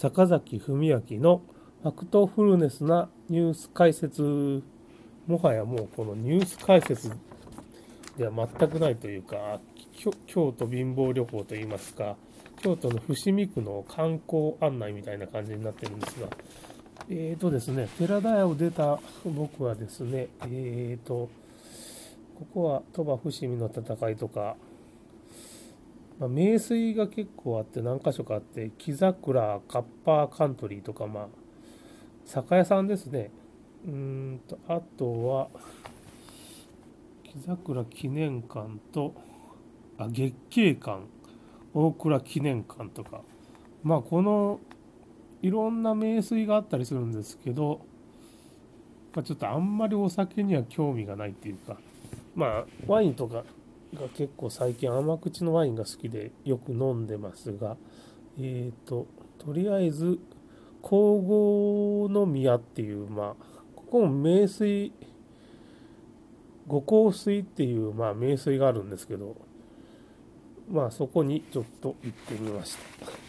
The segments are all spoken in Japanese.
坂崎文明のファクトフルネスなニュース解説。もはやもうこのニュース解説では全くないというか京都貧乏旅行といいますか京都の伏見区の観光案内みたいな感じになってるんですがえーとですね寺田屋を出た僕はですねえーとここは鳥羽伏見の戦いとかまあ、名水が結構あって何箇所かあって木桜カッパーカントリーとかまあ酒屋さんですね。うんとあとは木桜記念館とあ月桂館大倉記念館とか。まあこのいろんな名水があったりするんですけど、まあ、ちょっとあんまりお酒には興味がないっていうか。まあワインとかが結構最近甘口のワインが好きでよく飲んでますがえっ、ー、ととりあえず皇后の宮っていうまあここも名水五香水っていうまあ名水があるんですけどまあそこにちょっと行ってみました。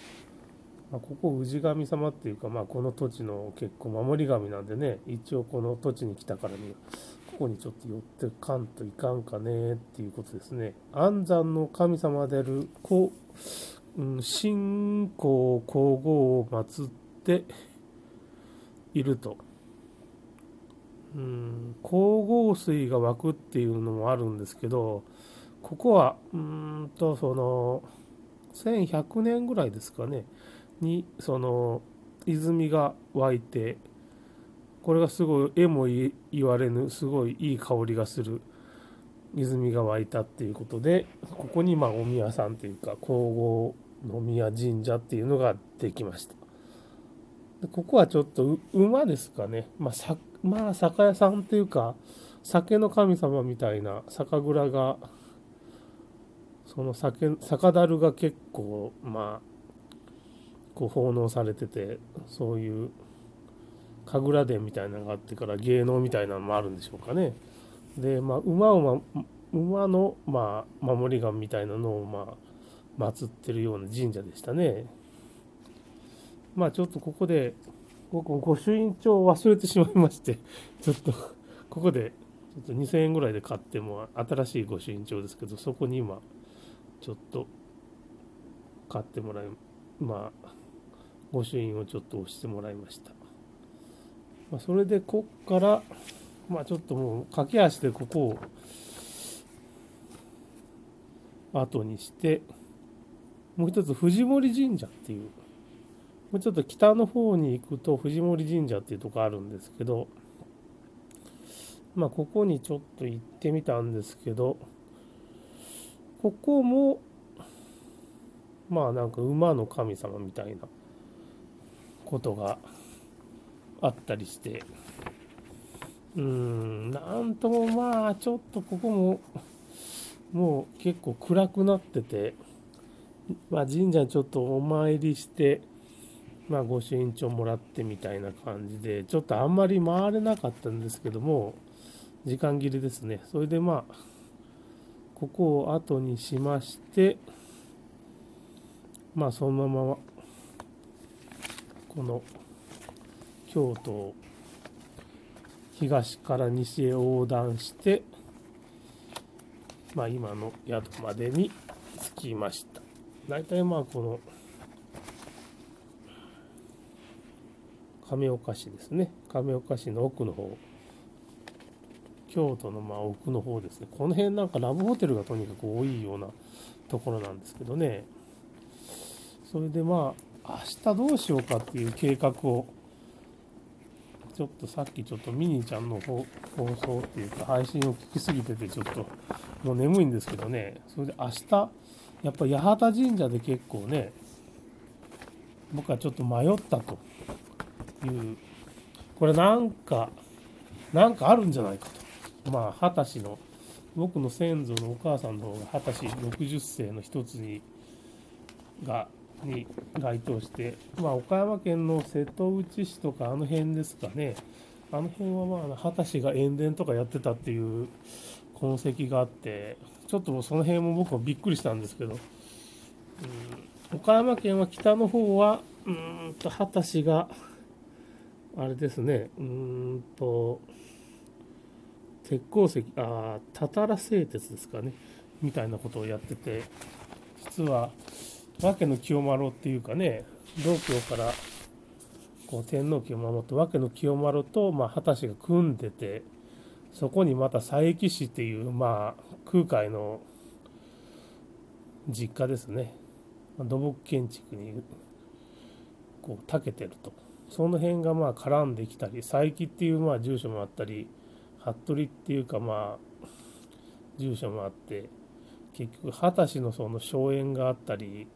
まあ、ここ氏神様っていうか、まあ、この土地の結構守り神なんでね一応この土地に来たからにはこにちょっと寄ってかんといかんかねっていうことですね。安産の神様であるこう、うん、信仰皇后を祀っていると。うん、皇后水が湧くっていうのもあるんですけど、ここは、うんと、その、1100年ぐらいですかね、に、その、泉が湧いて、これがすごい絵も言われぬすごいいい香りがする泉が湧いたっていうことでここにまあお宮さんっていうか皇后の宮神社っていうのができました。でここはちょっと馬ですかね。まあさまあ酒屋さんっていうか酒の神様みたいな酒蔵がその酒酒樽が結構まあこう奉納されててそういう神楽殿みたいなのがあってから芸能みたいなのもあるんでしょうかね。で、まあ、馬を、ま、馬の、まあ、守り神みたいなのを、まあ、祀ってるような神社でしたね。まあ、ちょっとここで、僕、御朱印帳を忘れてしまいまして、ちょっと、ここで、ちょっと2000円ぐらいで買っても、新しい御朱印帳ですけど、そこに今、ちょっと、買ってもらい、まあ、御朱印をちょっと押してもらいました。まあ、それでこっから、まあ、ちょっともう駆け足でここを後にしてもう一つ藤森神社っていうもうちょっと北の方に行くと藤森神社っていうとこあるんですけどまあここにちょっと行ってみたんですけどここもまあなんか馬の神様みたいなことがあったりして。うーんなんともまあちょっとここももう結構暗くなってて、まあ、神社ちょっとお参りして、まあ、御朱印帳もらってみたいな感じでちょっとあんまり回れなかったんですけども時間切れですね。それでまあここを後にしましてまあそのままこの京都を東から西へ横断して、まあ、今の宿までに着きました。大体まあこの亀岡市ですね。亀岡市の奥の方。京都のまあ奥の方ですね。この辺なんかラブホテルがとにかく多いようなところなんですけどね。それでまあ明日どうしようかっていう計画をちょっとさっきちょっとミニーちゃんの放送っていうか配信を聞きすぎててちょっともう眠いんですけどね。それで明日やっぱ八幡神社で結構ね僕はちょっと迷ったという。これなんかなんかあるんじゃないかと。まあ二十歳の僕の先祖のお母さんの方が二十歳60世の一つにがに該当して、まあ、岡山県の瀬戸内市とかあの辺ですかね、あの辺はまあ、畑氏が塩田とかやってたっていう痕跡があって、ちょっとその辺も僕はびっくりしたんですけど、うん、岡山県は北の方は、うんと、果たしが、あれですね、うんと、鉄鉱石、ああ、たたら製鉄ですかね、みたいなことをやってて、実は、訳の清丸っていうかね、道教からこう天皇家を守って訳の清丸と、まあ、果たしが組んでて、そこにまた佐伯氏っていう、まあ、空海の実家ですね。土木建築にこう長けてると。その辺がまあ絡んできたり、佐伯っていうまあ住所もあったり、服部っていうかまあ住所もあって、結局、二十歳のその荘園があったり、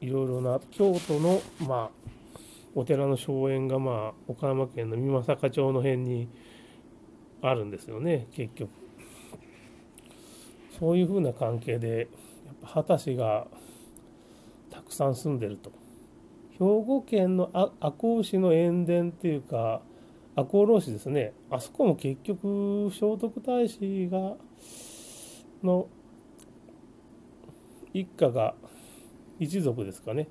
いろいろな京都のまあお寺の荘園がまあ岡山県の美作町の辺にあるんですよね、結局。そういうふうな関係で、やっぱ二十歳がたくさん住んでると。兵庫県の赤穂市の塩田っていうか、赤穂浪士ですね。あそこも結局、聖徳太子が、の一家が、一族ですかね。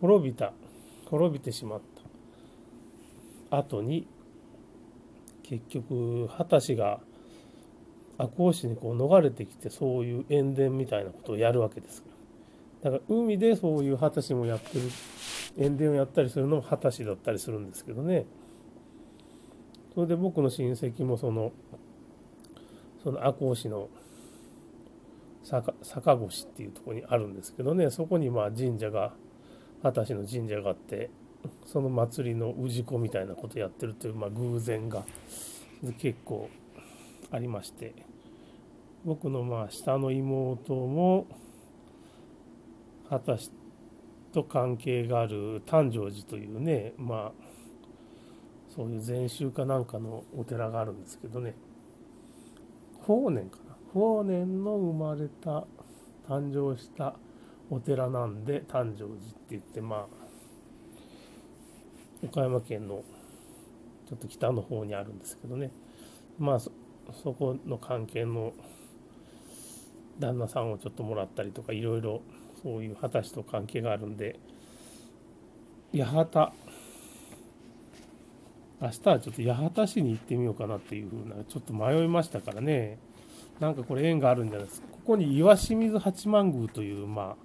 滅びた、滅びてしまった後に、結局、二十歳が赤穂市にこう逃れてきて、そういう塩田みたいなことをやるわけですだから海でそういう二十歳もやってる、塩田をやったりするのも二十歳だったりするんですけどね。それで僕の親戚もその、その赤穂市の坂坂越っていうとこにあるんですけどね、そこにまあ神社が、二十歳の神社があって、その祭りの氏子みたいなことやってるという、まあ、偶然が結構ありまして、僕のまあ下の妹も、二十歳と関係がある誕生寺というね、まあ、そういう禅宗かなんかのお寺があるんですけどね、法然か。法然の生まれた、誕生したお寺なんで、誕生寺って言って、まあ、岡山県のちょっと北の方にあるんですけどね、まあそ、この関係の旦那さんをちょっともらったりとか、いろいろそういう果たしと関係があるんで、八幡、明日はちょっと八幡市に行ってみようかなっていうふうな、ちょっと迷いましたからね、なんかこれ縁があるんじゃないですか。ここに岩清水八幡宮という、まあ、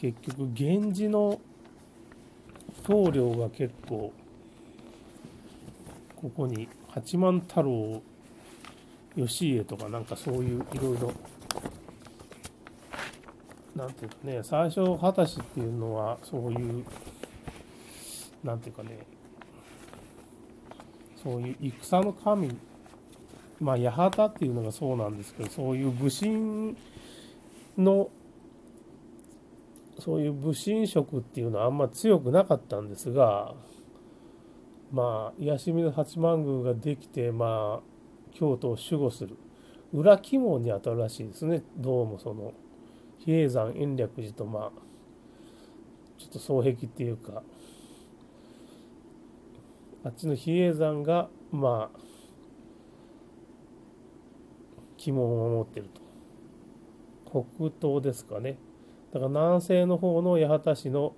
結局、源氏の棟梁が結構、ここに八幡太郎義家とかなんかそういういろいろなんていうかね、最初、二十歳っていうのは、そういう、なんていうかね、そういう戦の神、まあ、八幡っていうのがそうなんですけど、そういう武神の、そういう武神色っていうのはあんま強くなかったんですが、まあ、癒しみの八幡宮ができて、まあ、京都を守護する裏鬼門に当たるらしいですね、どうもその。比叡山延暦寺とまあちょっと双璧っていうかあっちの比叡山がまあ門を守ってると。北東ですかね。だから南西の方の八幡市の、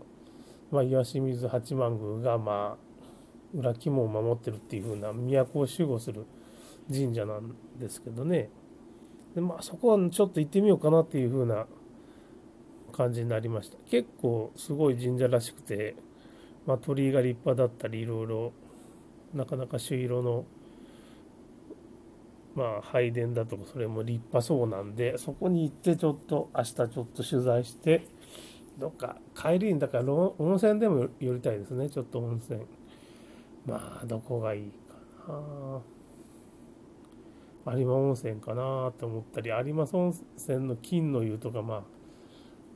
まあ、岩清水八幡宮がまあ裏鬼門を守ってるっていうふうな都を守護する神社なんですけどね。でまあそこはちょっと行ってみようかなっていうふうな感じになりました。結構すごい神社らしくて、まあ、鳥居が立派だったりいろいろなかなか朱色のまあ拝殿だとかそれも立派そうなんでそこに行ってちょっと明日ちょっと取材してどっか帰りにだから温泉でも寄りたいですねちょっと温泉。まあどこがいいかな。有馬温泉かなと思ったり有馬温泉の金の湯とかま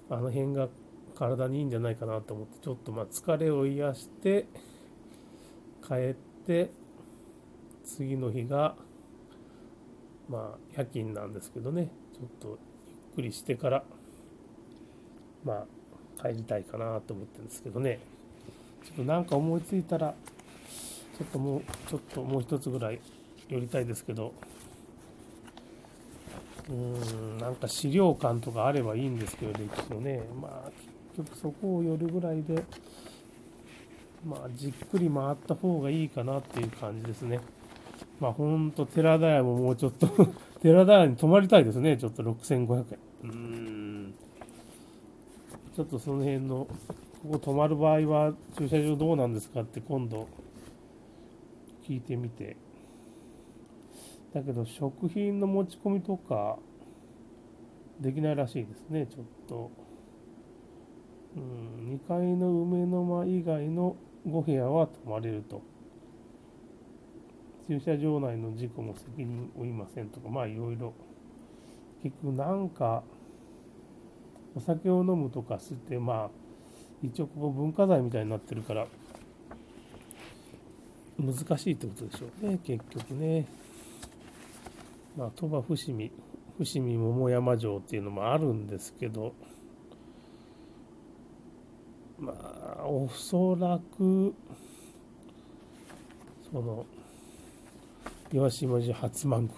ああの辺が体にいいんじゃないかなと思ってちょっとまあ疲れを癒して帰って次の日がまあ夜勤なんですけどね。ちょっとゆっくりしてからまあ帰りたいかなと思ってるんですけどね。ちょっとなんか思いついたらちょっともうちょっともう一つぐらい寄りたいですけど。うーんなんか資料館とかあればいいんですけど歴史のね。まあ結局そこを夜ぐらいで、まあ、じっくり回った方がいいかなっていう感じですね。まあ、ほんと、寺田屋ももうちょっと 寺田屋に泊まりたいですね、ちょっと6500円。うーん。ちょっとその辺の、ここ泊まる場合は駐車場どうなんですかって今度聞いてみて。だけど、食品の持ち込みとか、できないらしいですね、ちょっと。うん、2階の梅の間以外の5部屋は泊まれると。駐車場内の事故も責任負いませんとか、まあいろいろ。結局なんか、お酒を飲むとかして、まあ、一応ここ文化財みたいになってるから、難しいってことでしょうね、結局ね。まあ、鳥羽伏見、伏見桃山城っていうのもあるんですけど、まあ、おそらく、その、岩島寺八幡宮、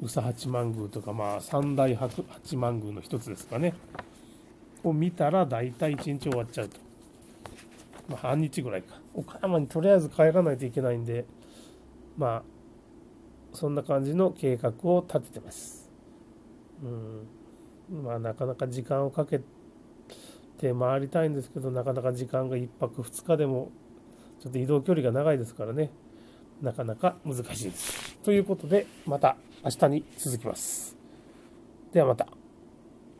宇佐八幡宮とか、まあ、三大八幡宮の一つですかね、を見たら大体一日終わっちゃうと。まあ、半日ぐらいか。岡山にとりあえず帰らないといけないんで、まあ、そんな感じの計画を立ててます。うん。まあ、なかなか時間をかけて回りたいんですけど、なかなか時間が1泊2日でも、ちょっと移動距離が長いですからね、なかなか難しいです。ということで、また明日に続きます。ではまた。